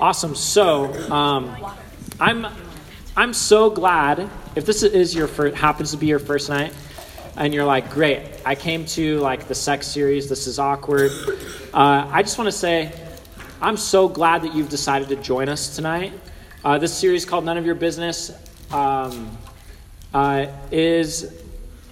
Awesome. So, um, I'm I'm so glad if this is your first, happens to be your first night, and you're like, great, I came to like the sex series. This is awkward. Uh, I just want to say, I'm so glad that you've decided to join us tonight. Uh, this series called None of Your Business um, uh, is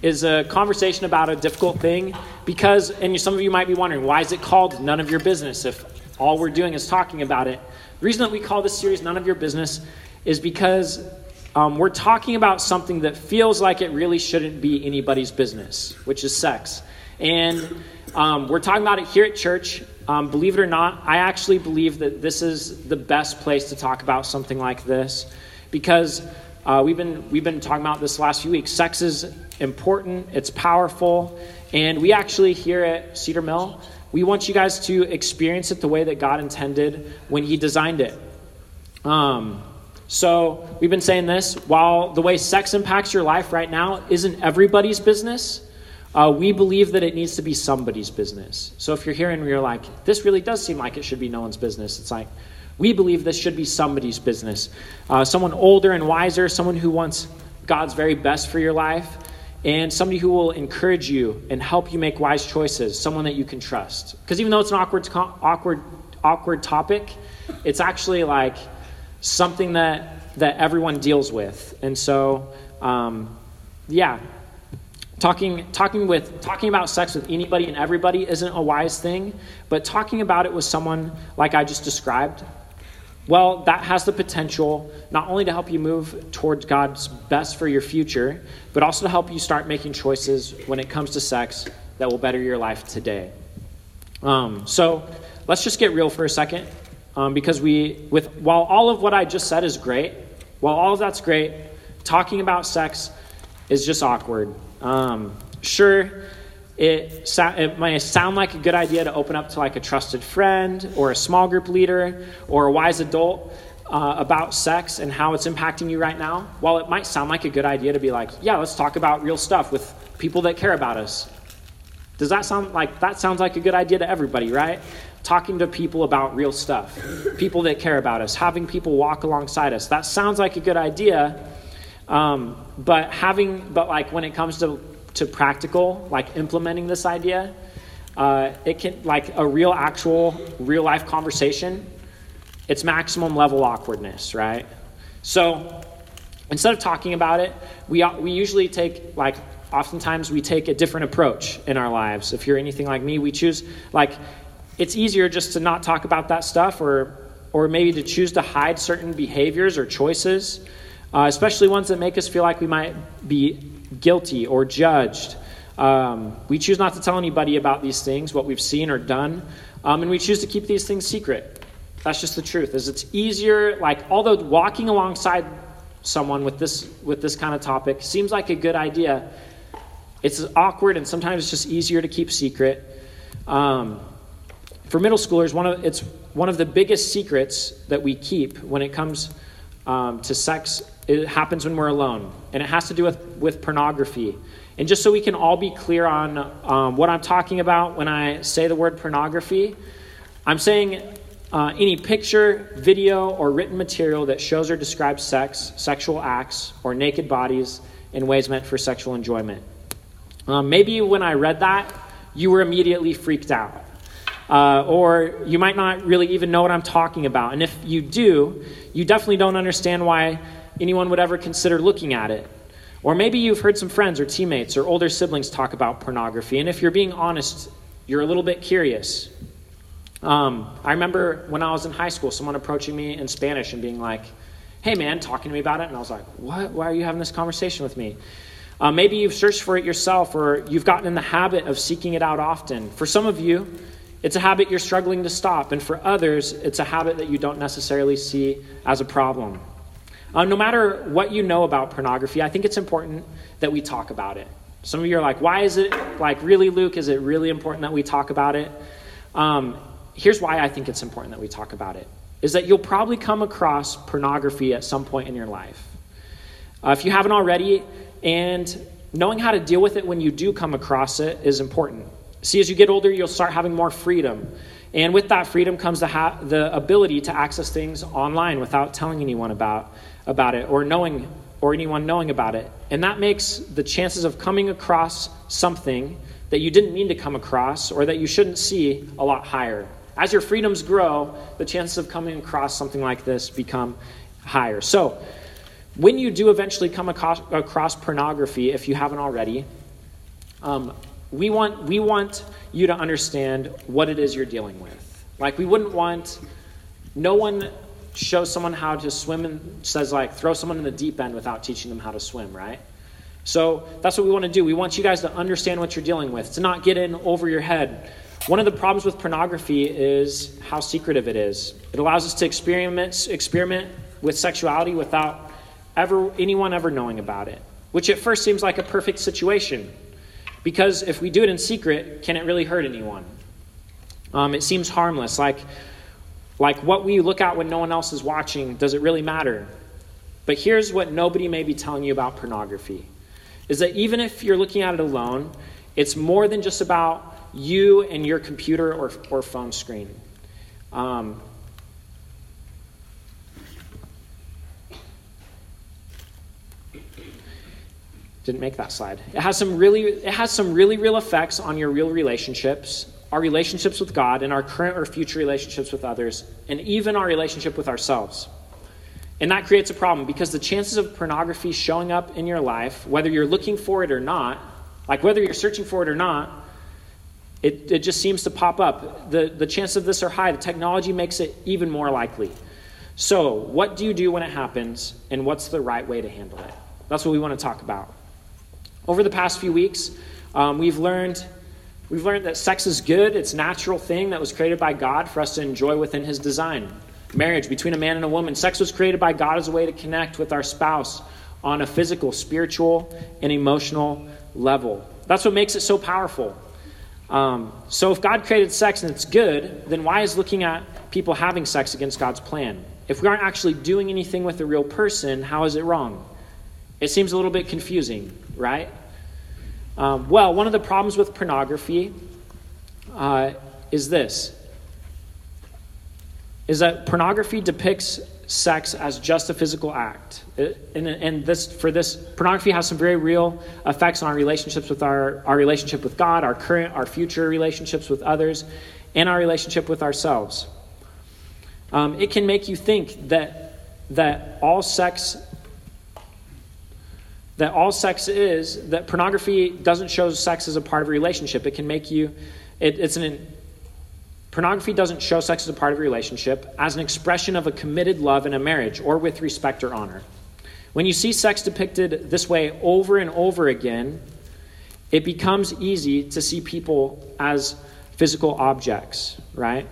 is a conversation about a difficult thing because, and some of you might be wondering, why is it called None of Your Business if all we're doing is talking about it? The reason that we call this series None of Your Business is because um, we're talking about something that feels like it really shouldn't be anybody's business, which is sex. And um, we're talking about it here at church. Um, believe it or not, I actually believe that this is the best place to talk about something like this because uh, we've, been, we've been talking about this last few weeks. Sex is important, it's powerful, and we actually here at Cedar Mill, we want you guys to experience it the way that God intended when He designed it. Um, so, we've been saying this while the way sex impacts your life right now isn't everybody's business, uh, we believe that it needs to be somebody's business. So, if you're here and you're like, this really does seem like it should be no one's business, it's like, we believe this should be somebody's business. Uh, someone older and wiser, someone who wants God's very best for your life, and somebody who will encourage you and help you make wise choices, someone that you can trust. Because even though it's an awkward, awkward, awkward topic, it's actually like something that that everyone deals with. And so, um, yeah, talking talking with talking about sex with anybody and everybody isn't a wise thing, but talking about it with someone like I just described, well, that has the potential not only to help you move towards God's best for your future, but also to help you start making choices when it comes to sex that will better your life today. Um, so let's just get real for a second um, because we, with while all of what I just said is great, while all of that's great, talking about sex is just awkward. Um, sure, it, it might sound like a good idea to open up to like a trusted friend or a small group leader or a wise adult uh, about sex and how it's impacting you right now. While it might sound like a good idea to be like, yeah, let's talk about real stuff with people that care about us. Does that sound like that sounds like a good idea to everybody, right? talking to people about real stuff, people that care about us, having people walk alongside us. That sounds like a good idea, um, but having, but like when it comes to to practical, like implementing this idea, uh, it can like a real, actual, real life conversation. It's maximum level awkwardness, right? So instead of talking about it, we we usually take like oftentimes we take a different approach in our lives. If you're anything like me, we choose like it's easier just to not talk about that stuff or, or maybe to choose to hide certain behaviors or choices, uh, especially ones that make us feel like we might be guilty or judged. Um, we choose not to tell anybody about these things, what we've seen or done, um, and we choose to keep these things secret. That's just the truth. Is it's easier, like although walking alongside someone with this with this kind of topic seems like a good idea, it's awkward and sometimes it's just easier to keep secret. Um, for middle schoolers, one of, it's one of the biggest secrets that we keep when it comes um, to sex. It happens when we're alone, and it has to do with, with pornography. And just so we can all be clear on um, what I'm talking about when I say the word pornography, I'm saying uh, any picture, video, or written material that shows or describes sex, sexual acts, or naked bodies in ways meant for sexual enjoyment. Um, maybe when I read that, you were immediately freaked out. Uh, or you might not really even know what I'm talking about. And if you do, you definitely don't understand why anyone would ever consider looking at it. Or maybe you've heard some friends or teammates or older siblings talk about pornography, and if you're being honest, you're a little bit curious. Um, I remember when I was in high school, someone approaching me in Spanish and being like, hey man, talking to me about it. And I was like, what? Why are you having this conversation with me? Uh, maybe you've searched for it yourself or you've gotten in the habit of seeking it out often. For some of you, it's a habit you're struggling to stop, and for others, it's a habit that you don't necessarily see as a problem. Uh, no matter what you know about pornography, I think it's important that we talk about it. Some of you are like, why is it, like, really, Luke, is it really important that we talk about it? Um, here's why I think it's important that we talk about it is that you'll probably come across pornography at some point in your life. Uh, if you haven't already, and knowing how to deal with it when you do come across it is important. See, as you get older, you'll start having more freedom. And with that freedom comes the, ha- the ability to access things online without telling anyone about, about it or knowing or anyone knowing about it. And that makes the chances of coming across something that you didn't mean to come across or that you shouldn't see a lot higher. As your freedoms grow, the chances of coming across something like this become higher. So, when you do eventually come across, across pornography, if you haven't already, um, we, want, we want you to understand what it is you're dealing with. Like, we wouldn't want, no one shows someone how to swim and says, like, throw someone in the deep end without teaching them how to swim, right? So that's what we want to do. We want you guys to understand what you're dealing with, to not get in over your head. One of the problems with pornography is how secretive it is. It allows us to experiment, experiment with sexuality without ever anyone ever knowing about it, which at first seems like a perfect situation. Because if we do it in secret, can it really hurt anyone? Um, it seems harmless. Like, like what we look at when no one else is watching, does it really matter? But here's what nobody may be telling you about pornography is that even if you're looking at it alone, it's more than just about you and your computer or, or phone screen. Um, didn't make that slide. It has some really it has some really real effects on your real relationships, our relationships with God, and our current or future relationships with others, and even our relationship with ourselves. And that creates a problem because the chances of pornography showing up in your life, whether you're looking for it or not, like whether you're searching for it or not, it, it just seems to pop up. The, the chances of this are high. The technology makes it even more likely. So, what do you do when it happens, and what's the right way to handle it? That's what we want to talk about. Over the past few weeks, um, we've learned we've learned that sex is good. It's a natural thing that was created by God for us to enjoy within His design. Marriage between a man and a woman. Sex was created by God as a way to connect with our spouse on a physical, spiritual, and emotional level. That's what makes it so powerful. Um, so, if God created sex and it's good, then why is looking at people having sex against God's plan? If we aren't actually doing anything with a real person, how is it wrong? It seems a little bit confusing, right? Um, well, one of the problems with pornography uh, is this is that pornography depicts sex as just a physical act. And, and this, for this, pornography has some very real effects on our relationships with our, our relationship with God, our current, our future relationships with others, and our relationship with ourselves. Um, it can make you think that, that all sex that all sex is, that pornography doesn't show sex as a part of a relationship. It can make you, it, it's an, pornography doesn't show sex as a part of a relationship as an expression of a committed love in a marriage or with respect or honor. When you see sex depicted this way over and over again, it becomes easy to see people as physical objects, right?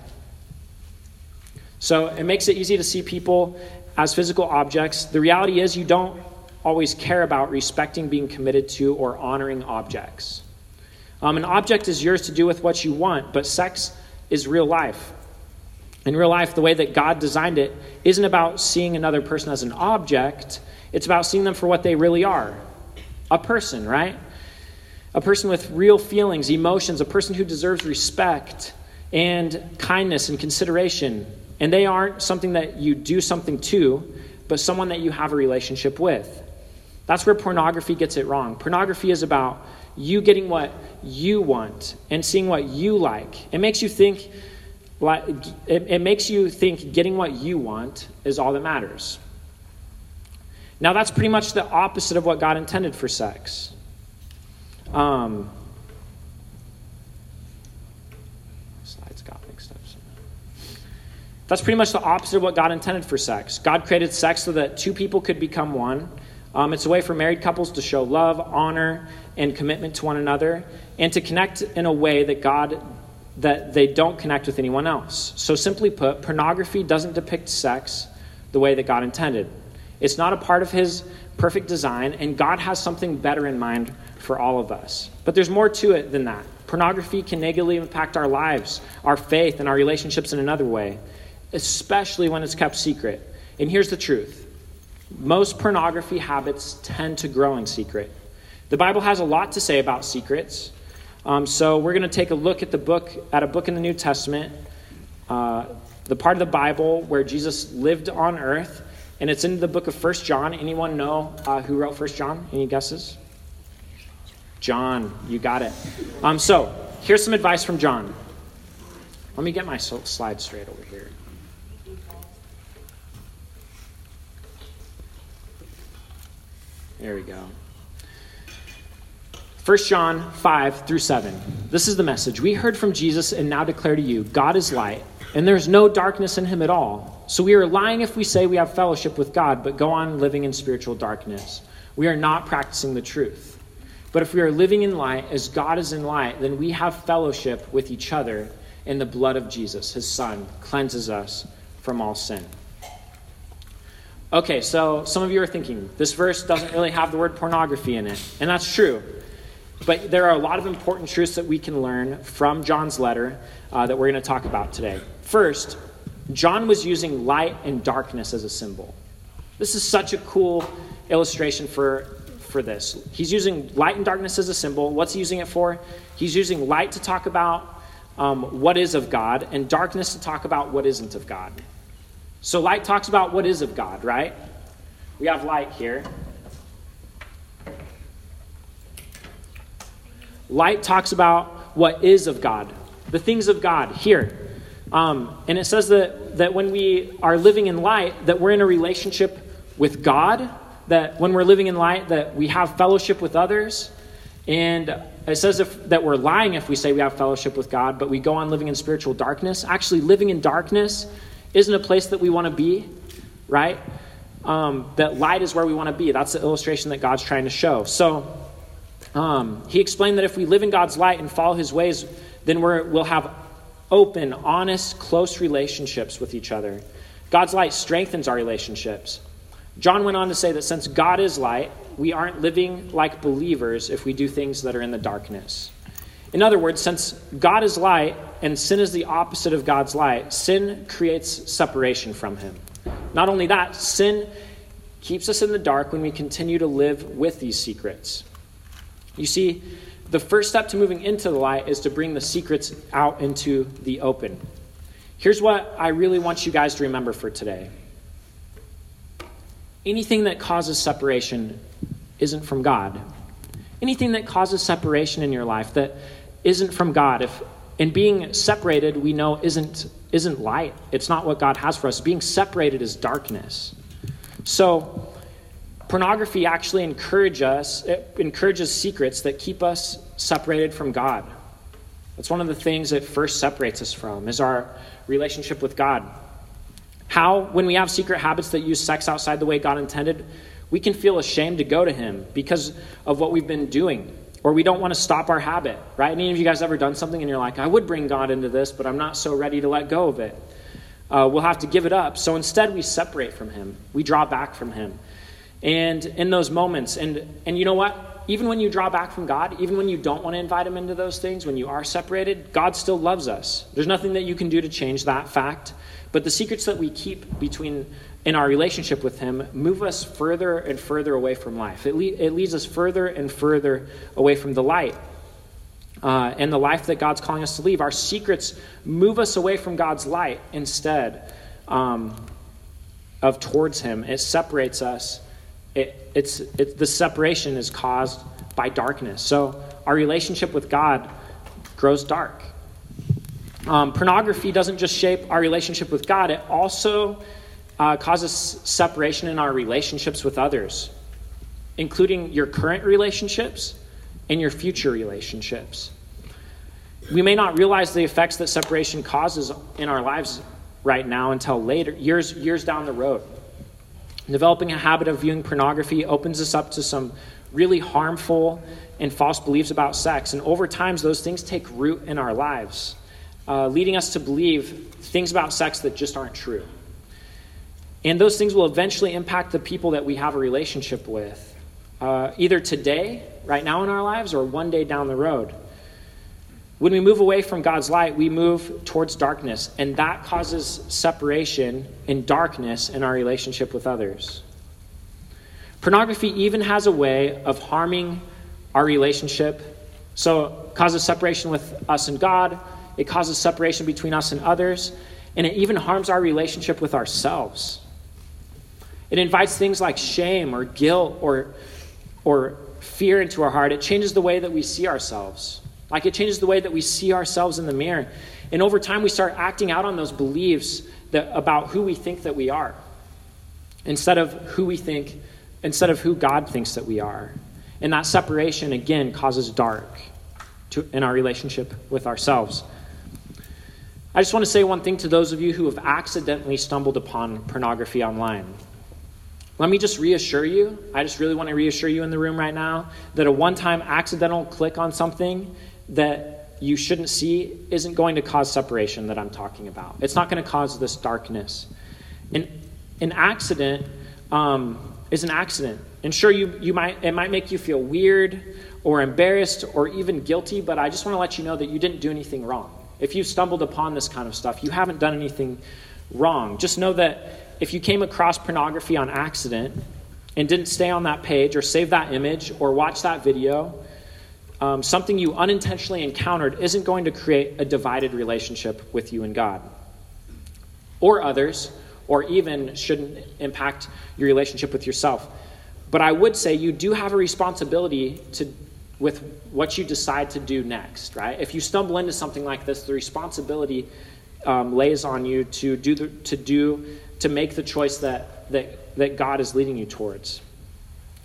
So it makes it easy to see people as physical objects. The reality is, you don't always care about respecting, being committed to, or honoring objects. Um, an object is yours to do with what you want, but sex is real life. In real life, the way that God designed it isn't about seeing another person as an object, it's about seeing them for what they really are a person, right? A person with real feelings, emotions, a person who deserves respect and kindness and consideration. And they aren't something that you do something to, but someone that you have a relationship with. That's where pornography gets it wrong. Pornography is about you getting what you want and seeing what you like. It makes you think it, makes you think getting what you want is all that matters. Now that's pretty much the opposite of what God intended for sex. Um, got mixed up. That's pretty much the opposite of what God intended for sex. God created sex so that two people could become one um, it's a way for married couples to show love, honor, and commitment to one another, and to connect in a way that God that they don't connect with anyone else. So simply put, pornography doesn't depict sex the way that God intended. It's not a part of his perfect design, and God has something better in mind for all of us. But there's more to it than that. Pornography can negatively impact our lives, our faith, and our relationships in another way, especially when it's kept secret. And here's the truth most pornography habits tend to grow in secret. The Bible has a lot to say about secrets. Um, so we're going to take a look at the book, at a book in the New Testament uh, the part of the Bible where Jesus lived on earth, and it's in the book of First John. Anyone know uh, who wrote First John? Any guesses? John, you got it. Um, so, here's some advice from John. Let me get my slide straight over here. There we go. 1 John 5 through 7. This is the message. We heard from Jesus and now declare to you God is light, and there's no darkness in him at all. So we are lying if we say we have fellowship with God, but go on living in spiritual darkness. We are not practicing the truth. But if we are living in light as God is in light, then we have fellowship with each other, and the blood of Jesus, his Son, cleanses us from all sin. Okay, so some of you are thinking, this verse doesn't really have the word pornography in it. And that's true. But there are a lot of important truths that we can learn from John's letter uh, that we're going to talk about today. First, John was using light and darkness as a symbol. This is such a cool illustration for, for this. He's using light and darkness as a symbol. What's he using it for? He's using light to talk about um, what is of God, and darkness to talk about what isn't of God. So, light talks about what is of God, right? We have light here. Light talks about what is of God, the things of God here. Um, and it says that, that when we are living in light, that we're in a relationship with God, that when we're living in light, that we have fellowship with others. And it says if, that we're lying if we say we have fellowship with God, but we go on living in spiritual darkness. Actually, living in darkness isn't a place that we want to be, right? Um, that light is where we want to be. That's the illustration that God's trying to show. So, um, he explained that if we live in God's light and follow his ways, then we will have open, honest, close relationships with each other. God's light strengthens our relationships. John went on to say that since God is light, we aren't living like believers if we do things that are in the darkness. In other words, since God is light and sin is the opposite of God's light, sin creates separation from Him. Not only that, sin keeps us in the dark when we continue to live with these secrets. You see, the first step to moving into the light is to bring the secrets out into the open. Here's what I really want you guys to remember for today anything that causes separation isn't from God. Anything that causes separation in your life that isn't from God, if and being separated we know isn't isn't light. It's not what God has for us. Being separated is darkness. So pornography actually encourage us, it encourages secrets that keep us separated from God. That's one of the things that first separates us from is our relationship with God. How, when we have secret habits that use sex outside the way God intended, we can feel ashamed to go to Him because of what we've been doing, or we don't want to stop our habit, right? Any of you guys ever done something and you're like, I would bring God into this, but I'm not so ready to let go of it? Uh, we'll have to give it up. So instead, we separate from Him, we draw back from Him. And in those moments, and, and you know what? Even when you draw back from God, even when you don't want to invite Him into those things, when you are separated, God still loves us. There's nothing that you can do to change that fact. But the secrets that we keep between in our relationship with Him move us further and further away from life. It, le- it leads us further and further away from the light. Uh, and the life that God's calling us to leave. Our secrets move us away from God's light instead um, of towards Him. It separates us it, it's, it, the separation is caused by darkness. So our relationship with God grows dark. Um, pornography doesn't just shape our relationship with God, it also uh, causes separation in our relationships with others, including your current relationships and your future relationships. We may not realize the effects that separation causes in our lives right now until later, years, years down the road. Developing a habit of viewing pornography opens us up to some really harmful and false beliefs about sex. And over time, those things take root in our lives, uh, leading us to believe things about sex that just aren't true. And those things will eventually impact the people that we have a relationship with, uh, either today, right now in our lives, or one day down the road. When we move away from God's light, we move towards darkness, and that causes separation and darkness in our relationship with others. Pornography even has a way of harming our relationship. So causes separation with us and God, it causes separation between us and others, And it even harms our relationship with ourselves. It invites things like shame or guilt or, or fear into our heart. It changes the way that we see ourselves. Like it changes the way that we see ourselves in the mirror. And over time, we start acting out on those beliefs that, about who we think that we are instead of who we think, instead of who God thinks that we are. And that separation, again, causes dark to, in our relationship with ourselves. I just want to say one thing to those of you who have accidentally stumbled upon pornography online. Let me just reassure you, I just really want to reassure you in the room right now that a one time accidental click on something that you shouldn't see isn't going to cause separation that I'm talking about. It's not going to cause this darkness. An, an accident um, is an accident. And sure, you, you might, it might make you feel weird or embarrassed or even guilty, but I just want to let you know that you didn't do anything wrong. If you've stumbled upon this kind of stuff, you haven't done anything wrong. Just know that if you came across pornography on accident and didn't stay on that page or save that image or watch that video, um, something you unintentionally encountered isn't going to create a divided relationship with you and God or others, or even shouldn't impact your relationship with yourself. But I would say you do have a responsibility to with what you decide to do next, right? If you stumble into something like this, the responsibility um, lays on you to do the, to do to make the choice that, that that God is leading you towards.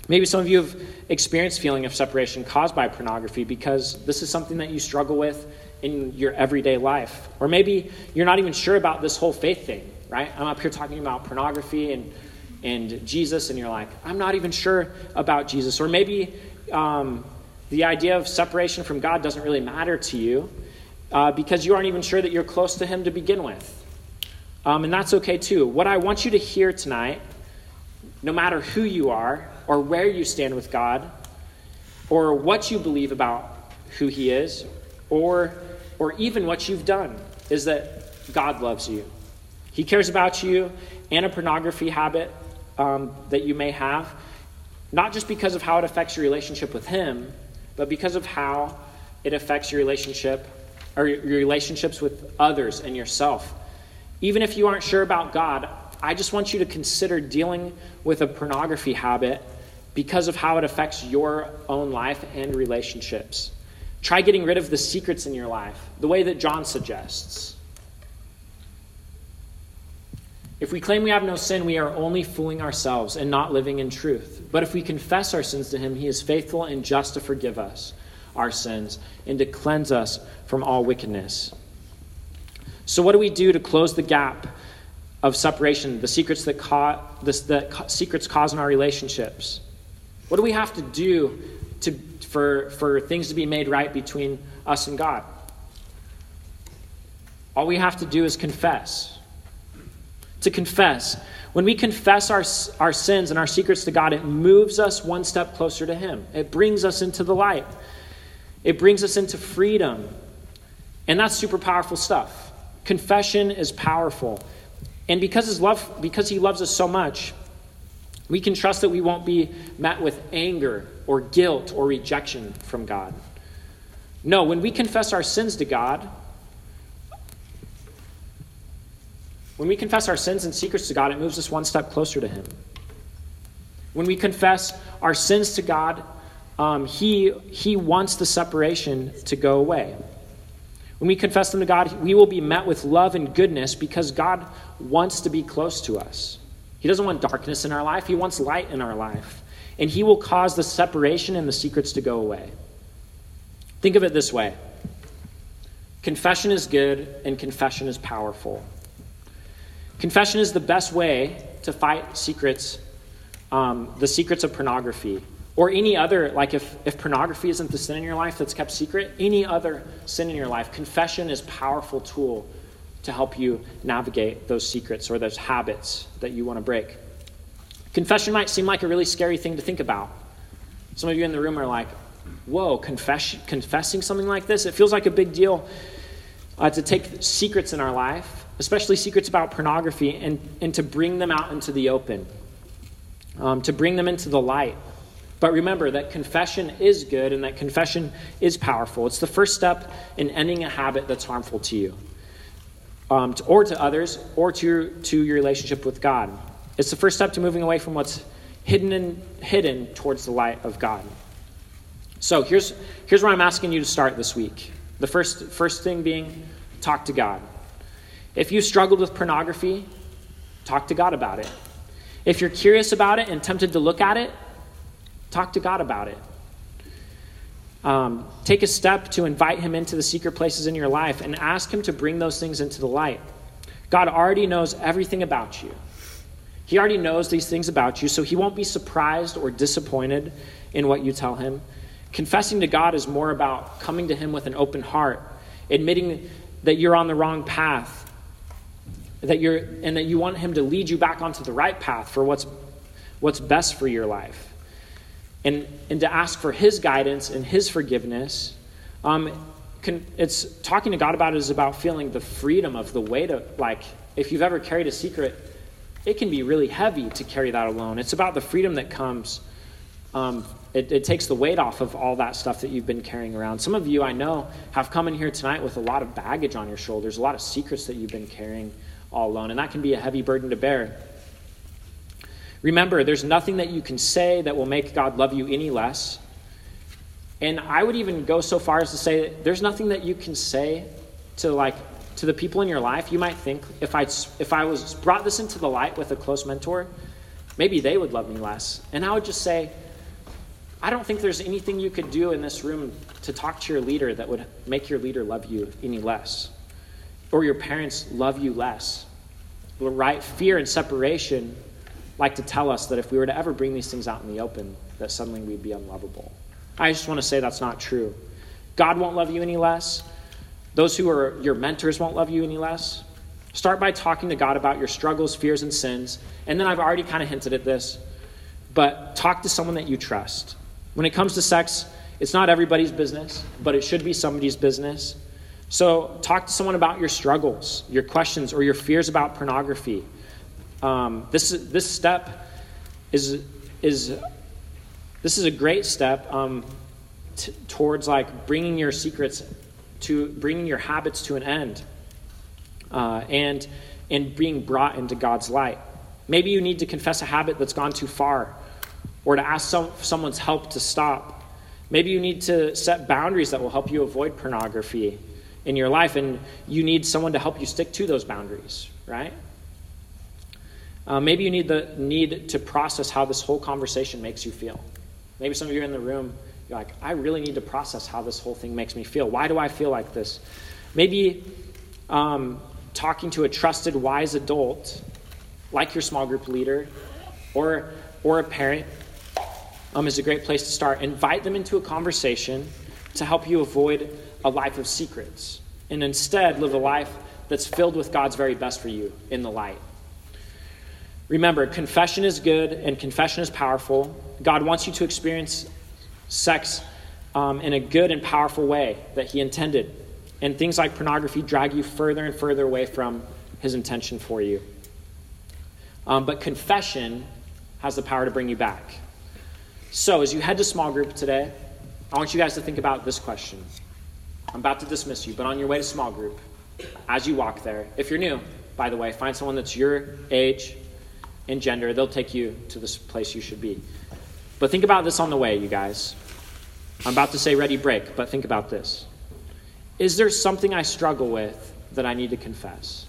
Maybe some of you have experienced feeling of separation caused by pornography because this is something that you struggle with in your everyday life. Or maybe you're not even sure about this whole faith thing, right? I'm up here talking about pornography and and Jesus, and you're like, I'm not even sure about Jesus. Or maybe um, the idea of separation from God doesn't really matter to you uh, because you aren't even sure that you're close to Him to begin with. Um, and that's okay too. What I want you to hear tonight, no matter who you are or where you stand with God, or what you believe about who He is, or, or even what you've done, is that God loves you. He cares about you and a pornography habit um, that you may have, not just because of how it affects your relationship with Him, but because of how it affects your relationship or your relationships with others and yourself. Even if you aren't sure about God, I just want you to consider dealing with a pornography habit because of how it affects your own life and relationships. Try getting rid of the secrets in your life, the way that John suggests. If we claim we have no sin, we are only fooling ourselves and not living in truth. But if we confess our sins to Him, He is faithful and just to forgive us our sins and to cleanse us from all wickedness. So, what do we do to close the gap of separation, the secrets that, ca- this, that secrets cause in our relationships? What do we have to do to, for, for things to be made right between us and God? All we have to do is confess to confess. When we confess our, our sins and our secrets to God, it moves us one step closer to Him. It brings us into the light, it brings us into freedom. And that's super powerful stuff. Confession is powerful. And because, his love, because He loves us so much, we can trust that we won't be met with anger or guilt or rejection from God. No, when we confess our sins to God, When we confess our sins and secrets to God, it moves us one step closer to Him. When we confess our sins to God, um, he, he wants the separation to go away. When we confess them to God, we will be met with love and goodness because God wants to be close to us. He doesn't want darkness in our life, He wants light in our life. And He will cause the separation and the secrets to go away. Think of it this way confession is good and confession is powerful. Confession is the best way to fight secrets, um, the secrets of pornography, or any other, like if, if pornography isn't the sin in your life that's kept secret, any other sin in your life. Confession is powerful tool to help you navigate those secrets or those habits that you want to break. Confession might seem like a really scary thing to think about. Some of you in the room are like, whoa, confess, confessing something like this? It feels like a big deal uh, to take secrets in our life especially secrets about pornography, and, and to bring them out into the open, um, to bring them into the light. But remember that confession is good and that confession is powerful. It's the first step in ending a habit that's harmful to you. um, to, or to others, or to your, to your relationship with God. It's the first step to moving away from what's hidden and hidden towards the light of God. So here's, here's where I'm asking you to start this week. The first, first thing being talk to God. If you struggled with pornography, talk to God about it. If you're curious about it and tempted to look at it, talk to God about it. Um, take a step to invite Him into the secret places in your life and ask Him to bring those things into the light. God already knows everything about you. He already knows these things about you, so He won't be surprised or disappointed in what you tell Him. Confessing to God is more about coming to Him with an open heart, admitting that you're on the wrong path, that you're, and that you want Him to lead you back onto the right path for what's, what's best for your life. And, and to ask for His guidance and His forgiveness. Um, can, it's talking to God about it is about feeling the freedom of the weight of, like, if you've ever carried a secret, it can be really heavy to carry that alone. It's about the freedom that comes um, it, it, takes the weight off of all that stuff that you've been carrying around. Some of you, I know, have come in here tonight with a lot of baggage on your shoulders, a lot of secrets that you've been carrying all alone, and that can be a heavy burden to bear. Remember, there's nothing that you can say that will make God love you any less. And I would even go so far as to say there's nothing that you can say to like to the people in your life. You might think if I if I was brought this into the light with a close mentor, maybe they would love me less. And I would just say, I don't think there's anything you could do in this room to talk to your leader that would make your leader love you any less, or your parents love you less. Right? Fear and separation like to tell us that if we were to ever bring these things out in the open, that suddenly we'd be unlovable. I just want to say that's not true. God won't love you any less. Those who are your mentors won't love you any less. Start by talking to God about your struggles, fears, and sins. And then I've already kind of hinted at this, but talk to someone that you trust. When it comes to sex, it's not everybody's business, but it should be somebody's business. So, talk to someone about your struggles, your questions, or your fears about pornography. Um, this, this step is, is this is a great step um, t- towards like bringing your secrets to bringing your habits to an end uh, and and being brought into God's light. Maybe you need to confess a habit that's gone too far or to ask some, someone's help to stop. Maybe you need to set boundaries that will help you avoid pornography in your life, and you need someone to help you stick to those boundaries, right? Uh, maybe you need the need to process how this whole conversation makes you feel. Maybe some of you are in the room, you're like, I really need to process how this whole thing makes me feel. Why do I feel like this? Maybe um, talking to a trusted, wise adult, like your small group leader, or or a parent, um, is a great place to start. Invite them into a conversation to help you avoid a life of secrets and instead live a life that's filled with God's very best for you in the light. Remember, confession is good and confession is powerful. God wants you to experience sex um, in a good and powerful way that He intended. And things like pornography drag you further and further away from His intention for you. Um, but confession has the power to bring you back. So, as you head to small group today, I want you guys to think about this question. I'm about to dismiss you, but on your way to small group, as you walk there, if you're new, by the way, find someone that's your age and gender. They'll take you to this place you should be. But think about this on the way, you guys. I'm about to say ready, break, but think about this. Is there something I struggle with that I need to confess?